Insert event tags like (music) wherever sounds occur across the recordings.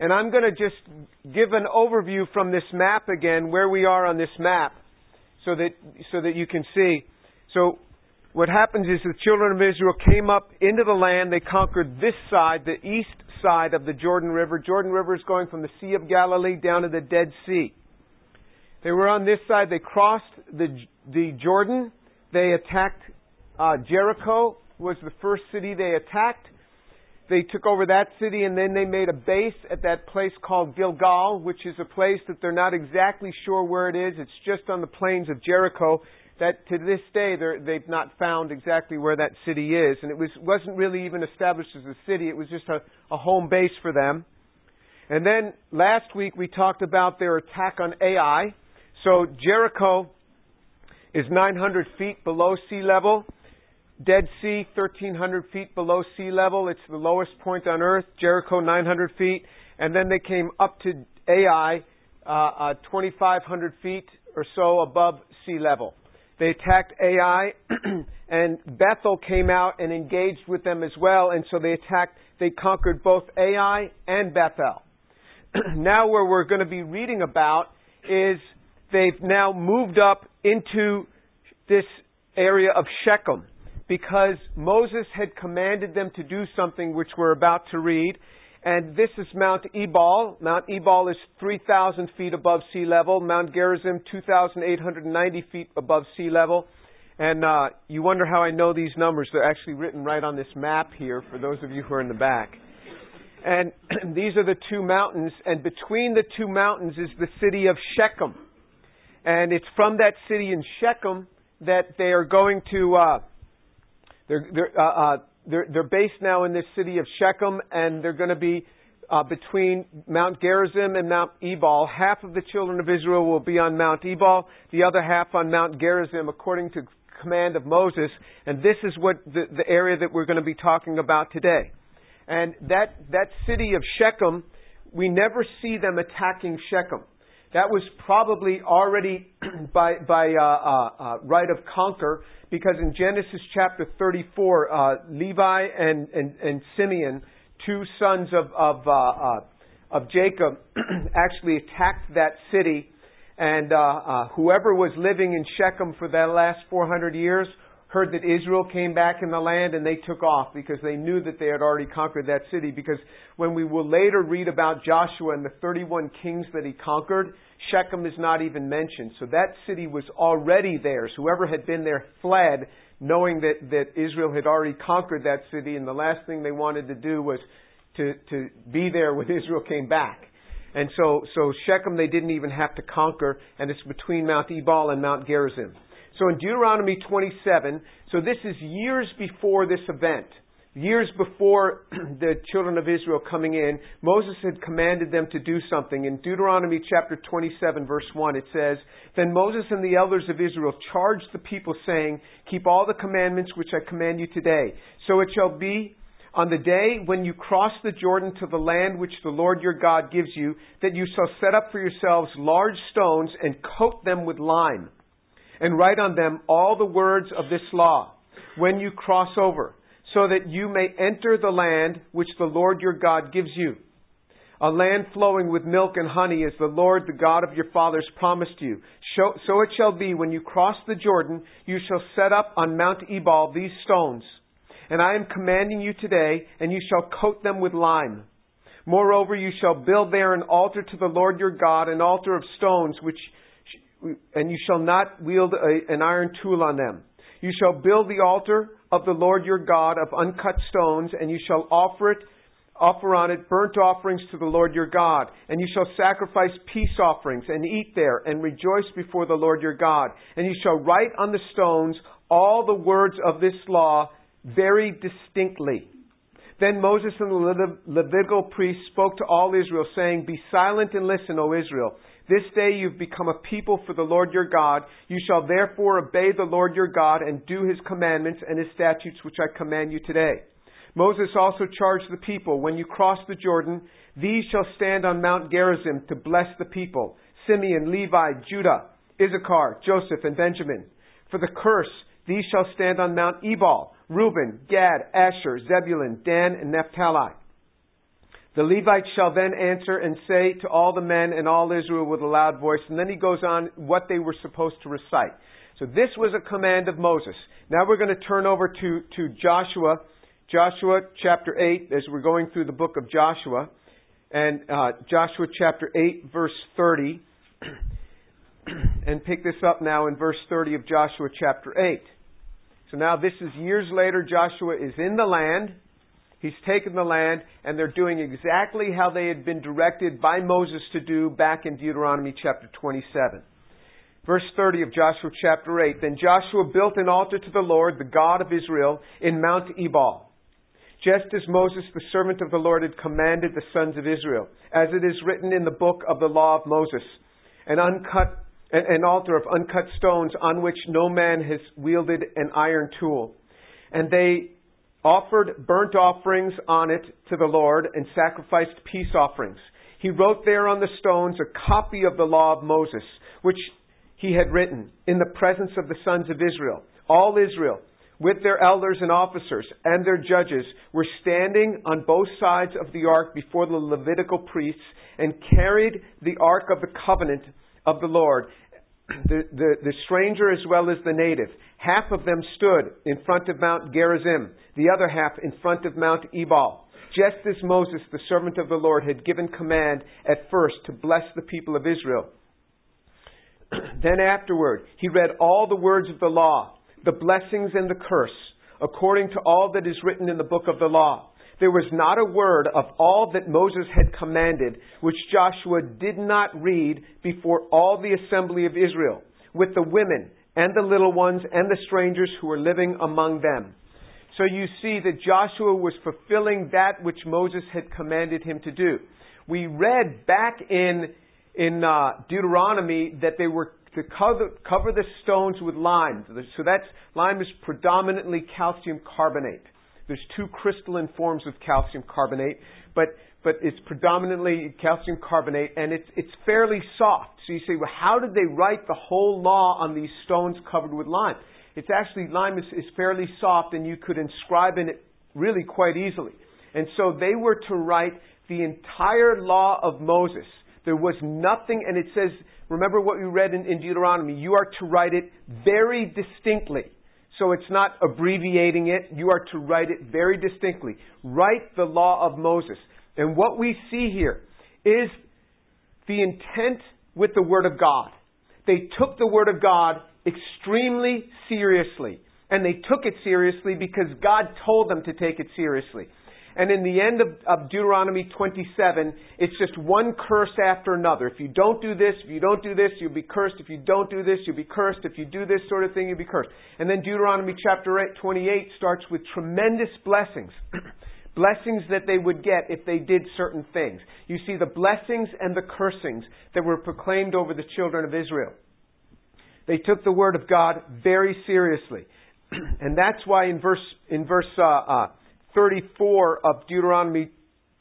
And I'm going to just give an overview from this map again, where we are on this map, so that, so that you can see. So, what happens is the children of Israel came up into the land. They conquered this side, the east side of the Jordan River. Jordan River is going from the Sea of Galilee down to the Dead Sea. They were on this side. They crossed the, the Jordan. They attacked uh, Jericho was the first city they attacked. They took over that city and then they made a base at that place called Gilgal, which is a place that they're not exactly sure where it is. It's just on the plains of Jericho. That to this day they've not found exactly where that city is, and it was wasn't really even established as a city. It was just a, a home base for them. And then last week we talked about their attack on Ai. So Jericho is 900 feet below sea level. Dead Sea, 1,300 feet below sea level. It's the lowest point on earth. Jericho, 900 feet. And then they came up to Ai, uh, uh, 2,500 feet or so above sea level. They attacked Ai, (clears throat) and Bethel came out and engaged with them as well. And so they attacked, they conquered both Ai and Bethel. (clears throat) now, where we're going to be reading about is they've now moved up into this area of Shechem because Moses had commanded them to do something which we're about to read. And this is Mount Ebal. Mount Ebal is 3,000 feet above sea level. Mount Gerizim, 2,890 feet above sea level. And uh, you wonder how I know these numbers. They're actually written right on this map here for those of you who are in the back. And (clears throat) these are the two mountains. And between the two mountains is the city of Shechem. And it's from that city in Shechem that they are going to. Uh, they're, they're, uh, uh, they're, they're based now in this city of Shechem, and they're going to be uh, between Mount Gerizim and Mount Ebal. Half of the children of Israel will be on Mount Ebal, the other half on Mount Gerizim, according to command of Moses. And this is what the, the area that we're going to be talking about today. And that that city of Shechem, we never see them attacking Shechem. That was probably already (clears throat) by by uh, uh, uh, right of conquer because in Genesis chapter 34, uh, Levi and, and, and Simeon, two sons of, of, uh, uh, of Jacob, (clears throat) actually attacked that city. And uh, uh, whoever was living in Shechem for that last 400 years heard that Israel came back in the land and they took off because they knew that they had already conquered that city. Because when we will later read about Joshua and the 31 kings that he conquered, Shechem is not even mentioned. So that city was already theirs. Whoever had been there fled, knowing that, that Israel had already conquered that city, and the last thing they wanted to do was to, to be there when (laughs) Israel came back. And so, so Shechem they didn't even have to conquer, and it's between Mount Ebal and Mount Gerizim. So in Deuteronomy 27, so this is years before this event, years before (clears throat) the children of Israel coming in, Moses had commanded them to do something. In Deuteronomy chapter 27, verse 1, it says, Then Moses and the elders of Israel charged the people, saying, Keep all the commandments which I command you today. So it shall be on the day when you cross the Jordan to the land which the Lord your God gives you, that you shall set up for yourselves large stones and coat them with lime and write on them all the words of this law when you cross over, so that you may enter the land which the Lord your God gives you. A land flowing with milk and honey, as the Lord, the God of your fathers, promised you. So it shall be when you cross the Jordan, you shall set up on Mount Ebal these stones. And I am commanding you today, and you shall coat them with lime. Moreover, you shall build there an altar to the Lord your God, an altar of stones, which and you shall not wield a, an iron tool on them. You shall build the altar of the Lord your God of uncut stones, and you shall offer it, offer on it burnt offerings to the Lord your God. And you shall sacrifice peace offerings, and eat there, and rejoice before the Lord your God. And you shall write on the stones all the words of this law very distinctly. Then Moses and the Levitical priests spoke to all Israel, saying, Be silent and listen, O Israel. This day you've become a people for the Lord your God. You shall therefore obey the Lord your God and do his commandments and his statutes which I command you today. Moses also charged the people, when you cross the Jordan, these shall stand on Mount Gerizim to bless the people Simeon, Levi, Judah, Issachar, Joseph, and Benjamin. For the curse, these shall stand on Mount Ebal, Reuben, Gad, Asher, Zebulun, Dan, and Naphtali. The Levites shall then answer and say to all the men and all Israel with a loud voice. And then he goes on what they were supposed to recite. So this was a command of Moses. Now we're going to turn over to, to Joshua, Joshua chapter 8, as we're going through the book of Joshua. And uh, Joshua chapter 8, verse 30. (clears throat) and pick this up now in verse 30 of Joshua chapter 8. So now this is years later. Joshua is in the land. He's taken the land, and they're doing exactly how they had been directed by Moses to do back in Deuteronomy chapter 27. Verse 30 of Joshua chapter 8 Then Joshua built an altar to the Lord, the God of Israel, in Mount Ebal, just as Moses, the servant of the Lord, had commanded the sons of Israel, as it is written in the book of the law of Moses. An uncut an altar of uncut stones on which no man has wielded an iron tool. And they offered burnt offerings on it to the Lord and sacrificed peace offerings. He wrote there on the stones a copy of the law of Moses, which he had written in the presence of the sons of Israel. All Israel, with their elders and officers and their judges, were standing on both sides of the ark before the Levitical priests and carried the ark of the covenant of the Lord, the, the, the stranger as well as the native. Half of them stood in front of Mount Gerizim, the other half in front of Mount Ebal, just as Moses, the servant of the Lord, had given command at first to bless the people of Israel. (clears throat) then afterward, he read all the words of the law, the blessings and the curse, according to all that is written in the book of the law there was not a word of all that Moses had commanded which Joshua did not read before all the assembly of Israel, with the women and the little ones and the strangers who were living among them. So you see that Joshua was fulfilling that which Moses had commanded him to do. We read back in, in uh, Deuteronomy that they were to cover, cover the stones with lime. So that's lime is predominantly calcium carbonate. There's two crystalline forms of calcium carbonate, but but it's predominantly calcium carbonate, and it's it's fairly soft. So you say, well, how did they write the whole law on these stones covered with lime? It's actually lime is, is fairly soft, and you could inscribe in it really quite easily. And so they were to write the entire law of Moses. There was nothing, and it says, remember what we read in, in Deuteronomy, you are to write it very distinctly. So it's not abbreviating it. You are to write it very distinctly. Write the law of Moses. And what we see here is the intent with the Word of God. They took the Word of God extremely seriously. And they took it seriously because God told them to take it seriously. And in the end of, of, Deuteronomy 27, it's just one curse after another. If you don't do this, if you don't do this, you'll be cursed. If you don't do this, you'll be cursed. If you do this sort of thing, you'll be cursed. And then Deuteronomy chapter 8, 28 starts with tremendous blessings. (clears throat) blessings that they would get if they did certain things. You see the blessings and the cursings that were proclaimed over the children of Israel. They took the word of God very seriously. (clears throat) and that's why in verse, in verse, uh, uh, 34 of Deuteronomy,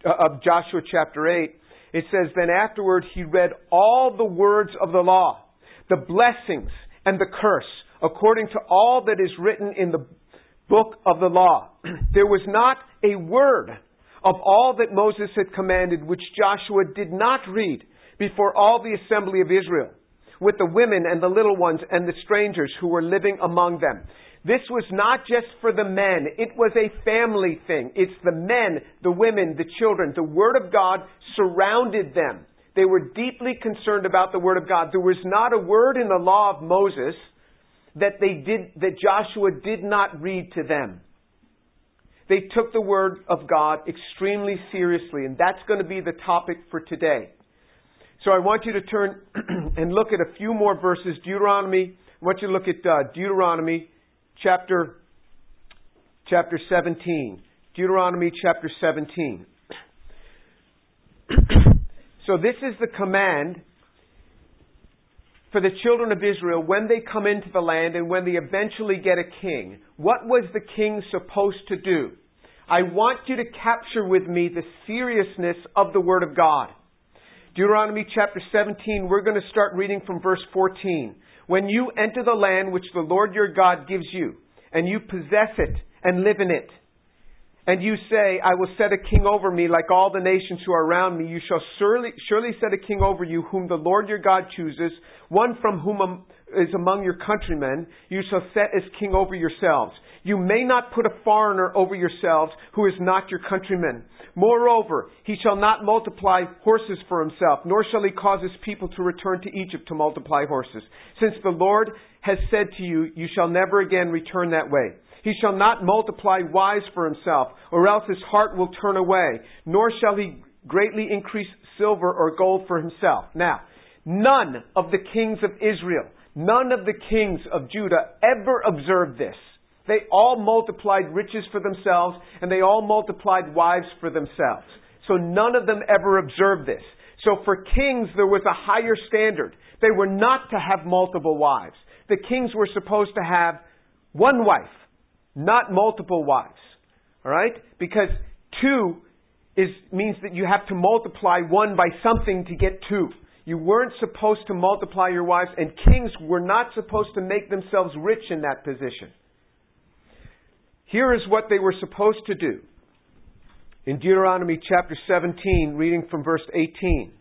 uh, of Joshua chapter 8, it says, Then afterward he read all the words of the law, the blessings and the curse, according to all that is written in the book of the law. (clears throat) there was not a word of all that Moses had commanded which Joshua did not read before all the assembly of Israel, with the women and the little ones and the strangers who were living among them. This was not just for the men. It was a family thing. It's the men, the women, the children. The Word of God surrounded them. They were deeply concerned about the Word of God. There was not a word in the law of Moses that they did, that Joshua did not read to them. They took the Word of God extremely seriously, and that's going to be the topic for today. So I want you to turn (clears throat) and look at a few more verses. Deuteronomy, I want you to look at uh, Deuteronomy chapter, chapter 17. Deuteronomy chapter 17. (clears throat) so this is the command for the children of Israel when they come into the land and when they eventually get a king. What was the king supposed to do? I want you to capture with me the seriousness of the Word of God. Deuteronomy chapter 17, we're going to start reading from verse 14 when you enter the land which the Lord your God gives you, and you possess it and live in it, and you say, I will set a king over me like all the nations who are around me, you shall surely, surely set a king over you whom the Lord your God chooses, one from whom is among your countrymen, you shall set as king over yourselves. You may not put a foreigner over yourselves who is not your countryman. Moreover, he shall not multiply horses for himself, nor shall he cause his people to return to Egypt to multiply horses. Since the Lord has said to you, you shall never again return that way. He shall not multiply wives for himself, or else his heart will turn away, nor shall he greatly increase silver or gold for himself. Now, none of the kings of Israel, none of the kings of Judah ever observed this. They all multiplied riches for themselves, and they all multiplied wives for themselves. So none of them ever observed this. So for kings, there was a higher standard. They were not to have multiple wives. The kings were supposed to have one wife, not multiple wives. Alright? Because two is, means that you have to multiply one by something to get two. You weren't supposed to multiply your wives, and kings were not supposed to make themselves rich in that position. Here is what they were supposed to do. In Deuteronomy chapter 17, reading from verse 18.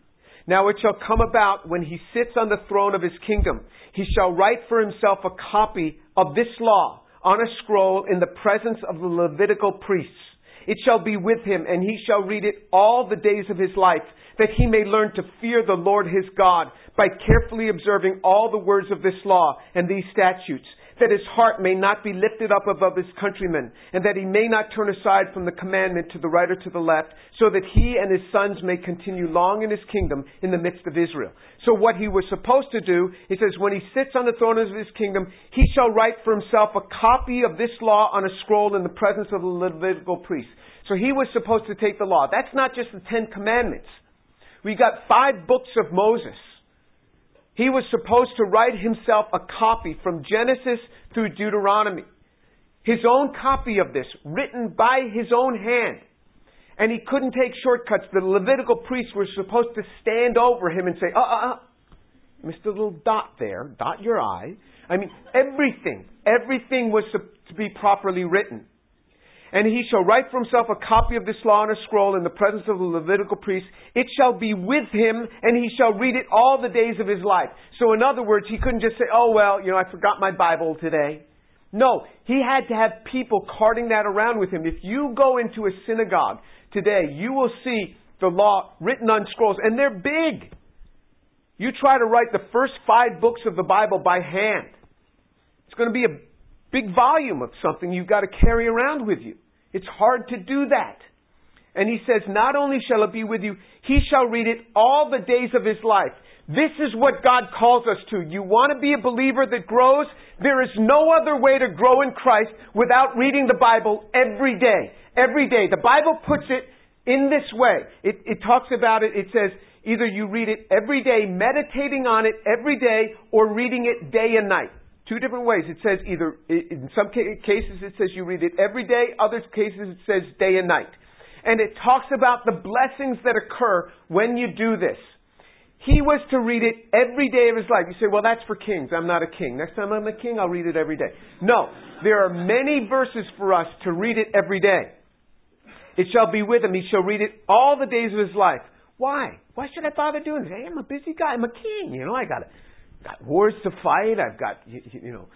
Now it shall come about when he sits on the throne of his kingdom, he shall write for himself a copy of this law on a scroll in the presence of the Levitical priests. It shall be with him, and he shall read it all the days of his life, that he may learn to fear the Lord his God by carefully observing all the words of this law and these statutes that his heart may not be lifted up above his countrymen, and that he may not turn aside from the commandment to the right or to the left, so that he and his sons may continue long in his kingdom in the midst of Israel. So what he was supposed to do, he says, when he sits on the throne of his kingdom, he shall write for himself a copy of this law on a scroll in the presence of the Levitical priest. So he was supposed to take the law. That's not just the Ten Commandments. We got five books of Moses. He was supposed to write himself a copy from Genesis through Deuteronomy. His own copy of this, written by his own hand. And he couldn't take shortcuts. The Levitical priests were supposed to stand over him and say, uh, uh, uh, Mr. Little Dot there, dot your I. I mean, everything, everything was to be properly written. And he shall write for himself a copy of this law on a scroll in the presence of the Levitical priest. It shall be with him, and he shall read it all the days of his life. So in other words, he couldn't just say, oh well, you know, I forgot my Bible today. No, he had to have people carting that around with him. If you go into a synagogue today, you will see the law written on scrolls, and they're big. You try to write the first five books of the Bible by hand. It's going to be a big volume of something you've got to carry around with you. It's hard to do that. And he says, not only shall it be with you, he shall read it all the days of his life. This is what God calls us to. You want to be a believer that grows? There is no other way to grow in Christ without reading the Bible every day. Every day. The Bible puts it in this way. It, it talks about it, it says, either you read it every day, meditating on it every day, or reading it day and night. Two different ways. It says either, in some cases it says you read it every day, other cases it says day and night. And it talks about the blessings that occur when you do this. He was to read it every day of his life. You say, well, that's for kings. I'm not a king. Next time I'm a king, I'll read it every day. No. There are many verses for us to read it every day. It shall be with him. He shall read it all the days of his life. Why? Why should I bother doing this? Hey, I'm a busy guy. I'm a king. You know, I got to got wars to fight. I've got you, you know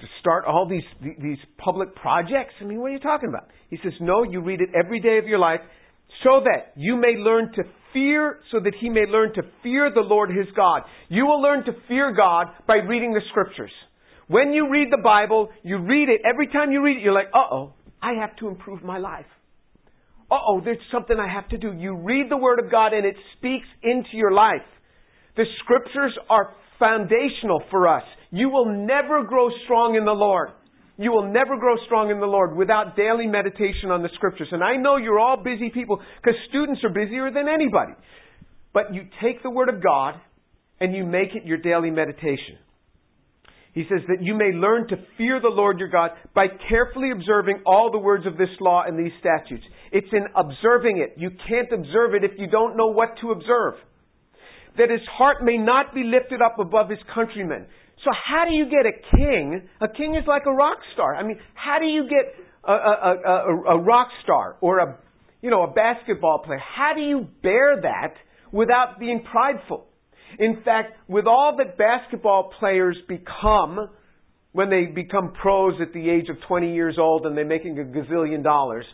to start all these these public projects. I mean, what are you talking about? He says, no. You read it every day of your life, so that you may learn to fear, so that he may learn to fear the Lord his God. You will learn to fear God by reading the scriptures. When you read the Bible, you read it. Every time you read it, you're like, uh oh, I have to improve my life. Uh oh, there's something I have to do. You read the Word of God and it speaks into your life. The scriptures are foundational for us. You will never grow strong in the Lord. You will never grow strong in the Lord without daily meditation on the scriptures. And I know you're all busy people because students are busier than anybody. But you take the Word of God and you make it your daily meditation. He says that you may learn to fear the Lord your God by carefully observing all the words of this law and these statutes. It's in observing it. You can't observe it if you don't know what to observe that his heart may not be lifted up above his countrymen. So how do you get a king? A king is like a rock star. I mean, how do you get a, a, a, a rock star or a, you know, a basketball player. How do you bear that without being prideful? In fact, with all that basketball players become when they become pros at the age of 20 years old and they're making a gazillion dollars,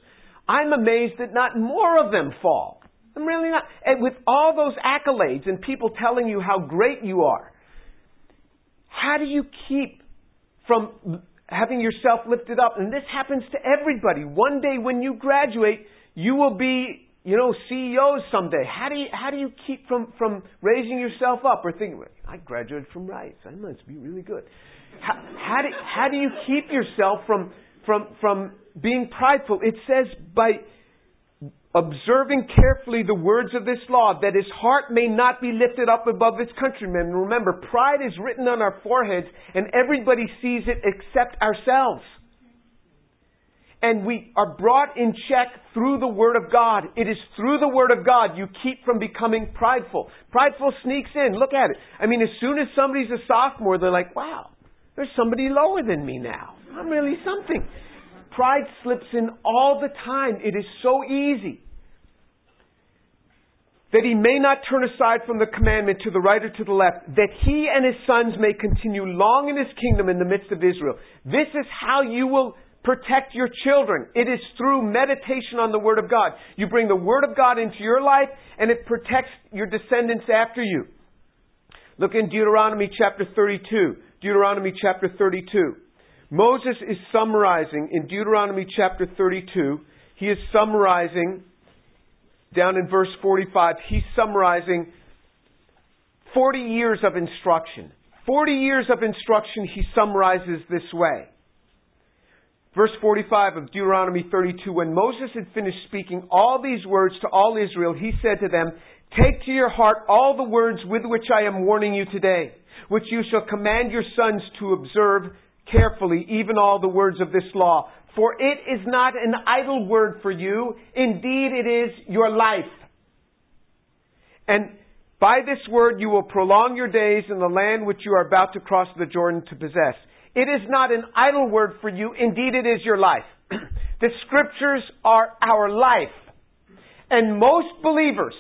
I'm amazed that not more of them fall. I'm really not. And with all those accolades and people telling you how great you are, how do you keep from having yourself lifted up? And this happens to everybody. One day when you graduate, you will be, you know, CEOs someday. How do you, how do you keep from, from raising yourself up or thinking, I graduated from Rice. I must be really good. How, how, do, how do you keep yourself from, from, from being prideful? It says by observing carefully the words of this law, that his heart may not be lifted up above his countrymen. Remember, pride is written on our foreheads, and everybody sees it except ourselves. And we are brought in check through the Word of God. It is through the Word of God you keep from becoming prideful. Prideful sneaks in. Look at it. I mean, as soon as somebody's a sophomore, they're like, wow, there's somebody lower than me now. I'm really something. Pride slips in all the time. It is so easy that he may not turn aside from the commandment to the right or to the left, that he and his sons may continue long in his kingdom in the midst of Israel. This is how you will protect your children. It is through meditation on the Word of God. You bring the Word of God into your life, and it protects your descendants after you. Look in Deuteronomy chapter 32. Deuteronomy chapter 32. Moses is summarizing in Deuteronomy chapter 32. He is summarizing down in verse 45, he's summarizing 40 years of instruction. 40 years of instruction he summarizes this way. Verse 45 of Deuteronomy 32, when Moses had finished speaking all these words to all Israel, he said to them, Take to your heart all the words with which I am warning you today, which you shall command your sons to observe carefully, even all the words of this law. For it is not an idle word for you. Indeed, it is your life. And by this word you will prolong your days in the land which you are about to cross the Jordan to possess. It is not an idle word for you. Indeed, it is your life. (clears throat) the scriptures are our life. And most believers,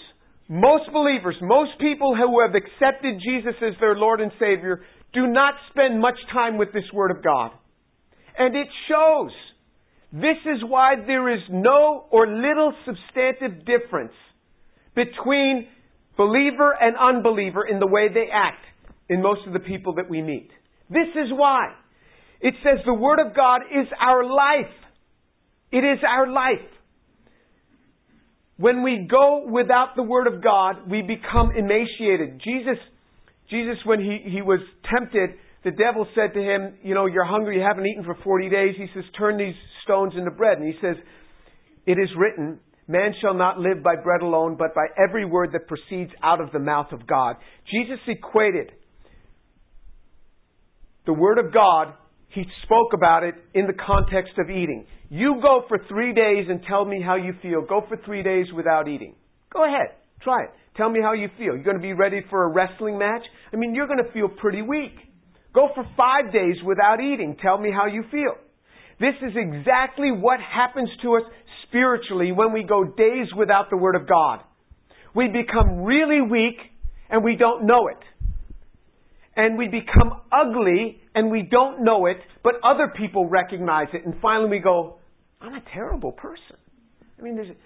most believers, most people who have accepted Jesus as their Lord and Savior do not spend much time with this Word of God. And it shows. This is why there is no or little substantive difference between believer and unbeliever in the way they act in most of the people that we meet. This is why. It says the Word of God is our life. It is our life. When we go without the Word of God, we become emaciated. Jesus, Jesus, when he, he was tempted, the devil said to him, You know, you're hungry, you haven't eaten for 40 days. He says, Turn these stones into bread. And he says, It is written, Man shall not live by bread alone, but by every word that proceeds out of the mouth of God. Jesus equated the Word of God, he spoke about it in the context of eating. You go for three days and tell me how you feel. Go for three days without eating. Go ahead. Try it. Tell me how you feel. You're going to be ready for a wrestling match? I mean, you're going to feel pretty weak. Go for five days without eating. Tell me how you feel. This is exactly what happens to us spiritually when we go days without the Word of God. We become really weak and we don't know it. And we become ugly and we don't know it, but other people recognize it. And finally we go, I'm a terrible person. I mean,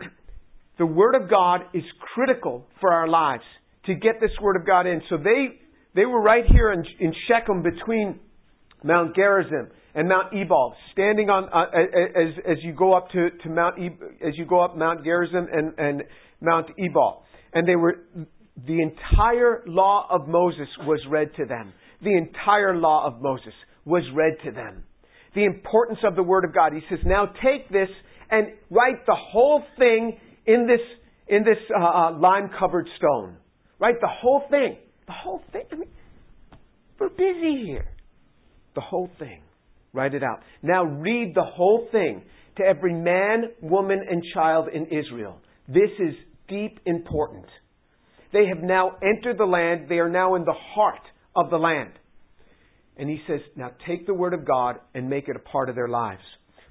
(clears throat) the Word of God is critical for our lives to get this Word of God in. So they they were right here in, in Shechem between Mount Gerizim and Mount Ebal, standing on uh, as as you go up to, to Mount as you go up Mount Gerizim and, and Mount Ebal, and they were the entire law of Moses was read to them. The entire law of Moses was read to them. The importance of the Word of God. He says, now take this and write the whole thing in this in this uh, uh lime covered stone. Write the whole thing. The whole thing. I mean, we're busy here. The whole thing. Write it out. Now read the whole thing to every man, woman, and child in Israel. This is deep important. They have now entered the land. They are now in the heart of the land. And he says, now take the word of God and make it a part of their lives.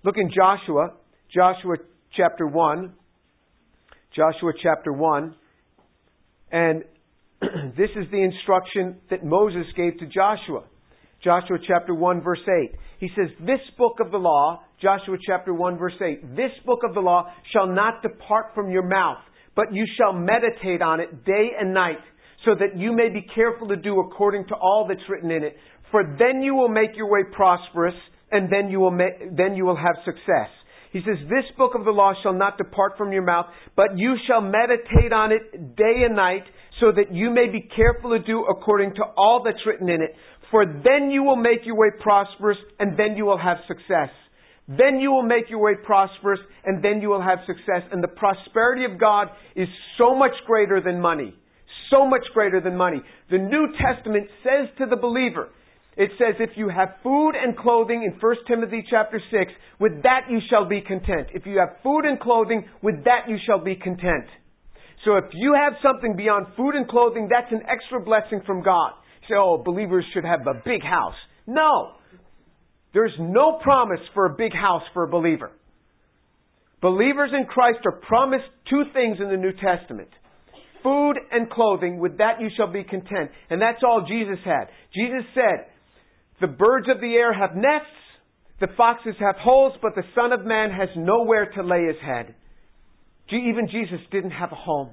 Look in Joshua, Joshua chapter 1. Joshua chapter 1. And (clears throat) this is the instruction that Moses gave to Joshua. Joshua chapter 1 verse 8. He says, This book of the law, Joshua chapter 1 verse 8, this book of the law shall not depart from your mouth, but you shall meditate on it day and night, so that you may be careful to do according to all that's written in it. For then you will make your way prosperous, and then you will, then you will have success. He says, This book of the law shall not depart from your mouth, but you shall meditate on it day and night, so that you may be careful to do according to all that's written in it. For then you will make your way prosperous, and then you will have success. Then you will make your way prosperous, and then you will have success. And the prosperity of God is so much greater than money. So much greater than money. The New Testament says to the believer, it says, if you have food and clothing in 1 Timothy chapter 6, with that you shall be content. If you have food and clothing, with that you shall be content. So if you have something beyond food and clothing, that's an extra blessing from God. Say, oh, believers should have a big house. No. There's no promise for a big house for a believer. Believers in Christ are promised two things in the New Testament. Food and clothing, with that you shall be content. And that's all Jesus had. Jesus said, the birds of the air have nests, the foxes have holes, but the Son of Man has nowhere to lay his head. Even Jesus didn't have a home.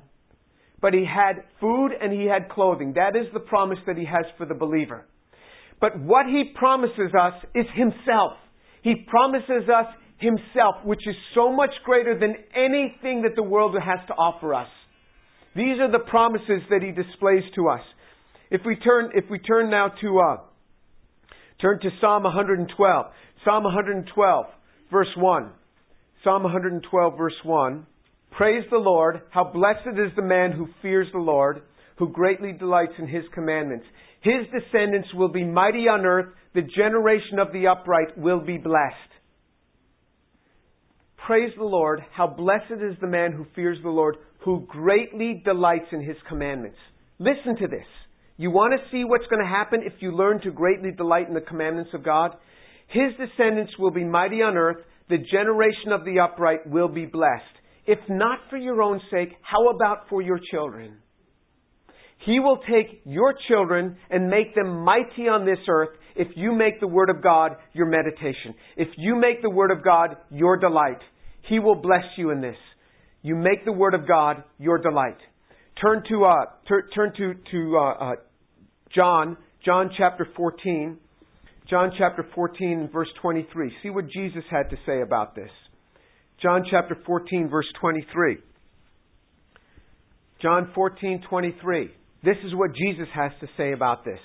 But he had food and he had clothing. That is the promise that he has for the believer. But what he promises us is himself. He promises us himself, which is so much greater than anything that the world has to offer us. These are the promises that he displays to us. If we turn, if we turn now to, uh, turn to Psalm 112. Psalm 112, verse 1. Psalm 112, verse 1. Praise the Lord. How blessed is the man who fears the Lord, who greatly delights in his commandments. His descendants will be mighty on earth. The generation of the upright will be blessed. Praise the Lord. How blessed is the man who fears the Lord, who greatly delights in his commandments. Listen to this. You want to see what's going to happen if you learn to greatly delight in the commandments of God? His descendants will be mighty on earth. The generation of the upright will be blessed. If not for your own sake, how about for your children? He will take your children and make them mighty on this earth if you make the Word of God your meditation. If you make the Word of God your delight. He will bless you in this. You make the Word of God your delight. Turn to, uh, tur- turn to, to uh, uh, John, John chapter 14. John chapter 14, verse 23. See what Jesus had to say about this. John chapter 14, verse 23. John 14, 23. This is what Jesus has to say about this.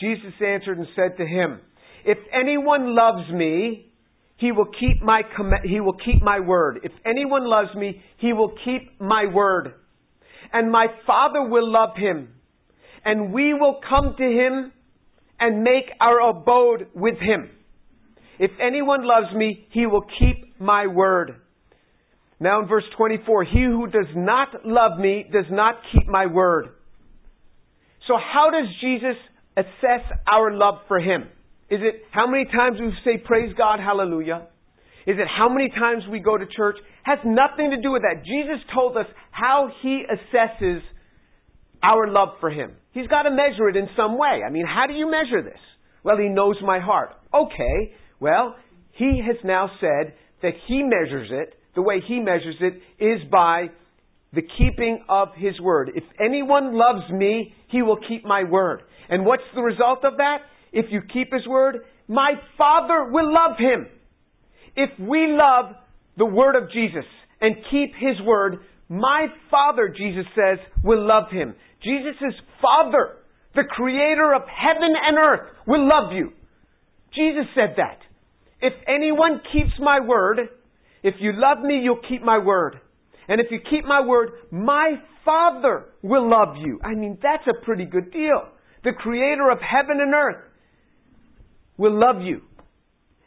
Jesus answered and said to him, If anyone loves me, he will keep my he will keep my word. If anyone loves me, he will keep my word. And my Father will love him, and we will come to him and make our abode with him. If anyone loves me, he will keep my word. Now in verse 24, he who does not love me does not keep my word. So how does Jesus assess our love for him? Is it how many times we say praise God, hallelujah? Is it how many times we go to church? Has nothing to do with that. Jesus told us how he assesses our love for him. He's got to measure it in some way. I mean, how do you measure this? Well, he knows my heart. Okay. Well, he has now said that he measures it the way he measures it is by the keeping of his word. If anyone loves me, he will keep my word. And what's the result of that? If you keep his word, my Father will love him. If we love the word of Jesus and keep his word, my Father, Jesus says, will love him. Jesus' Father, the creator of heaven and earth, will love you. Jesus said that. If anyone keeps my word, if you love me, you'll keep my word. And if you keep my word, my Father will love you. I mean, that's a pretty good deal. The creator of heaven and earth will love you.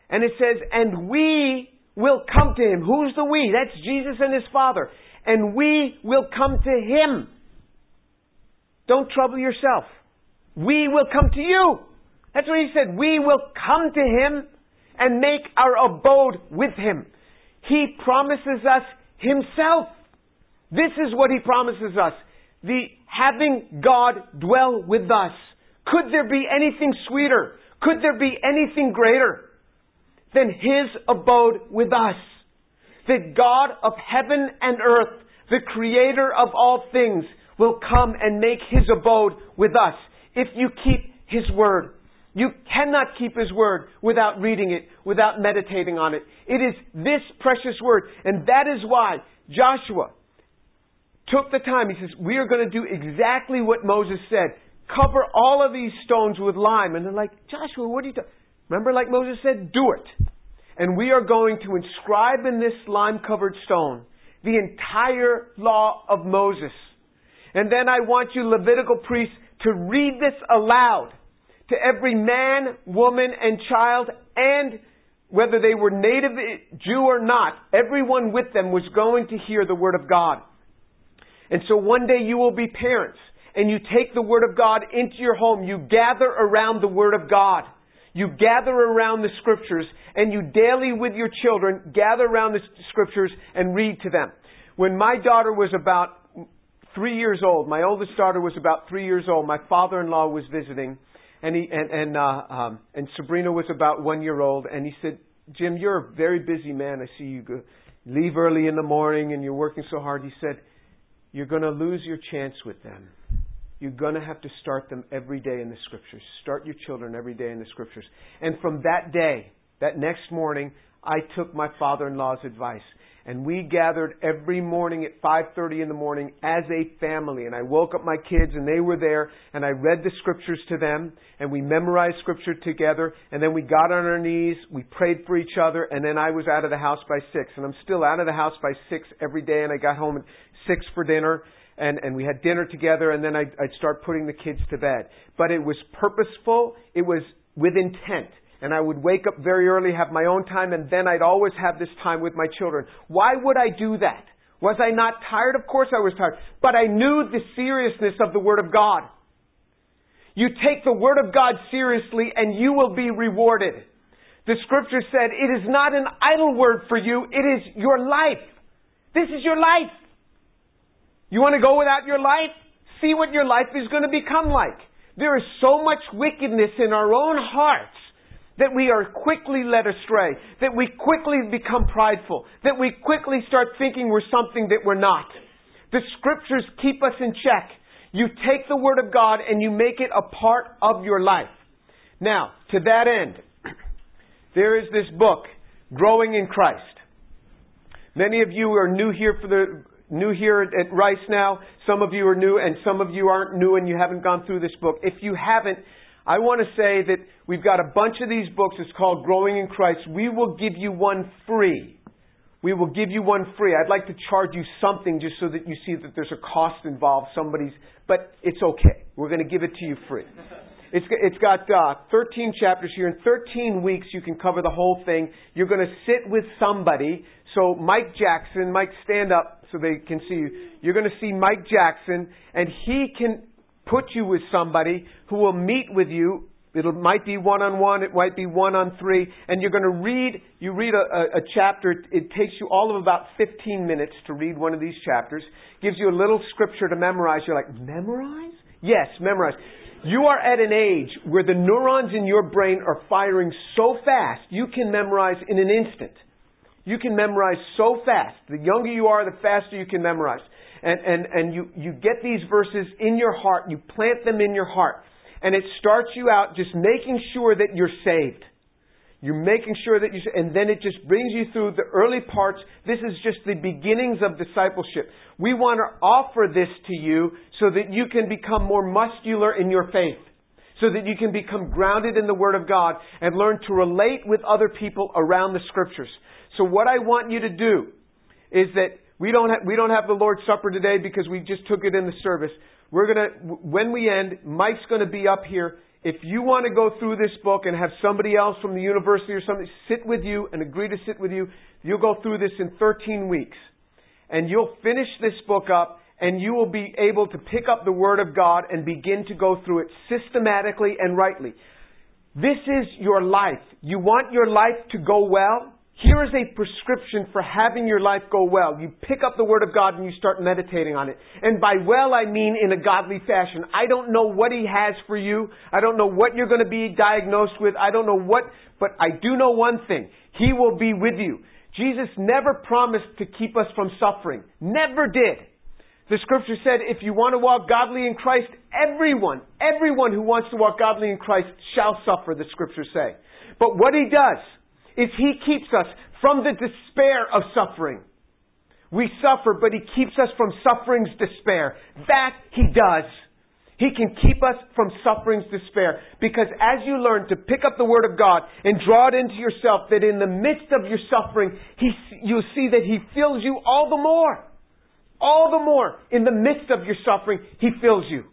And it says, and we will come to him. Who's the we? That's Jesus and his Father. And we will come to him. Don't trouble yourself. We will come to you. That's what he said. We will come to him and make our abode with Him. He promises us Himself. This is what He promises us. The having God dwell with us. Could there be anything sweeter? Could there be anything greater than His abode with us? The God of heaven and earth, the creator of all things, will come and make His abode with us if you keep His word. You cannot keep His Word without reading it, without meditating on it. It is this precious Word. And that is why Joshua took the time. He says, we are going to do exactly what Moses said. Cover all of these stones with lime. And they're like, Joshua, what are you doing? Remember, like Moses said, do it. And we are going to inscribe in this lime covered stone the entire law of Moses. And then I want you, Levitical priests, to read this aloud to every man, woman, and child, and whether they were native Jew or not, everyone with them was going to hear the Word of God. And so one day you will be parents, and you take the Word of God into your home. You gather around the Word of God. You gather around the Scriptures, and you daily with your children gather around the Scriptures and read to them. When my daughter was about three years old, my oldest daughter was about three years old, my father-in-law was visiting, and he and and uh, um, and Sabrina was about one year old, and he said, "Jim, you're a very busy man. I see you go, leave early in the morning, and you're working so hard." He said, "You're going to lose your chance with them. You're going to have to start them every day in the scriptures. Start your children every day in the scriptures." And from that day, that next morning, I took my father-in-law's advice and we gathered every morning at 5:30 in the morning as a family. And I woke up my kids and they were there and I read the scriptures to them and we memorized scripture together and then we got on our knees we prayed for each other and then I was out of the house by 6 and I'm still out of the house by 6 every day and I got home at 6 for dinner and, and we had dinner together and then I'd, I'd start putting the kids to bed. But it was purposeful it was with intent and I would wake up very early, have my own time, and then I'd always have this time with my children. Why would I do that? Was I not tired? Of course I was tired. But I knew the seriousness of the Word of God. You take the Word of God seriously and you will be rewarded. The scripture said, it is not an idle word for you, it is your life. This is your life. You want to go without your life? See what your life is going to become like. There is so much wickedness in our own hearts that we are quickly led astray, that we quickly become prideful, that we quickly start thinking we're something that we're not. The scriptures keep us in check. You take the Word of God and you make it a part of your life. Now, to that end, (clears throat) there is this book, Growing in Christ. Many of you are new here for the new here at Rice now. Some of you are new and some of you aren't new and you haven't gone through this book. If you haven't, I want to say that we've got a bunch of these books. It's called Growing in Christ. We will give you one free. We will give you one free. I'd like to charge you something just so that you see that there's a cost involved. Somebody's, but it's okay. We're going to give it to you free. It's, it's got uh, 13 chapters here. In 13 weeks, you can cover the whole thing. You're going to sit with somebody. So Mike Jackson, Mike, stand up so they can see you. You're going to see Mike Jackson, and he can put you with somebody who will meet with you. It might be one on one, it might be one on three, and you're going to read, you read a, a, chapter, it takes you all of about 15 minutes to read one of these chapters, gives you a little scripture to memorize. You're like, memorize? Yes, memorize. You are at an age where the neurons in your brain are firing so fast, you can memorize in an instant. You can memorize so fast. The younger you are, the faster you can memorize and, and, and you, you get these verses in your heart, you plant them in your heart, and it starts you out just making sure that you're saved. You're making sure that you, and then it just brings you through the early parts. This is just the beginnings of discipleship. We want to offer this to you so that you can become more muscular in your faith. So that you can become grounded in the Word of God and learn to relate with other people around the Scriptures. So what I want you to do is that we don't have, we don't have the Lord's Supper today because we just took it in the service. We're gonna, when we end, Mike's gonna be up here. If you want to go through this book and have somebody else from the university or something sit with you and agree to sit with you, you'll go through this in 13 weeks. And you'll finish this book up and you will be able to pick up the Word of God and begin to go through it systematically and rightly. This is your life. You want your life to go well? Here is a prescription for having your life go well. You pick up the Word of God and you start meditating on it. And by well, I mean in a godly fashion. I don't know what He has for you. I don't know what you're going to be diagnosed with. I don't know what, but I do know one thing. He will be with you. Jesus never promised to keep us from suffering. Never did. The scripture said, if you want to walk godly in Christ, everyone, everyone who wants to walk godly in Christ shall suffer, the scriptures say. But what He does, is He keeps us from the despair of suffering. We suffer, but He keeps us from suffering's despair. That He does. He can keep us from suffering's despair. Because as you learn to pick up the Word of God and draw it into yourself, that in the midst of your suffering, he, you'll see that He fills you all the more. All the more. In the midst of your suffering, He fills you.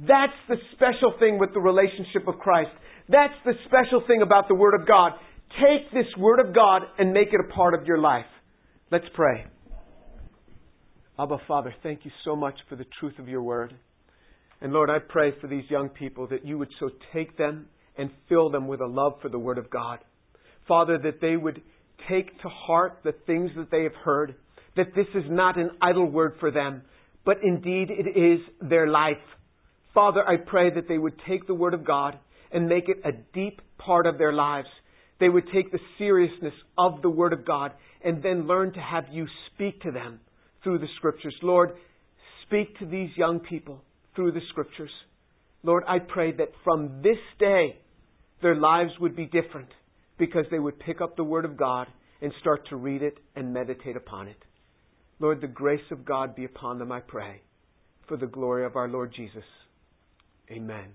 That's the special thing with the relationship of Christ. That's the special thing about the Word of God. Take this Word of God and make it a part of your life. Let's pray. Abba, Father, thank you so much for the truth of your Word. And Lord, I pray for these young people that you would so take them and fill them with a love for the Word of God. Father, that they would take to heart the things that they have heard, that this is not an idle word for them, but indeed it is their life. Father, I pray that they would take the Word of God and make it a deep part of their lives they would take the seriousness of the Word of God and then learn to have you speak to them through the Scriptures. Lord, speak to these young people through the Scriptures. Lord, I pray that from this day their lives would be different because they would pick up the Word of God and start to read it and meditate upon it. Lord, the grace of God be upon them, I pray, for the glory of our Lord Jesus. Amen.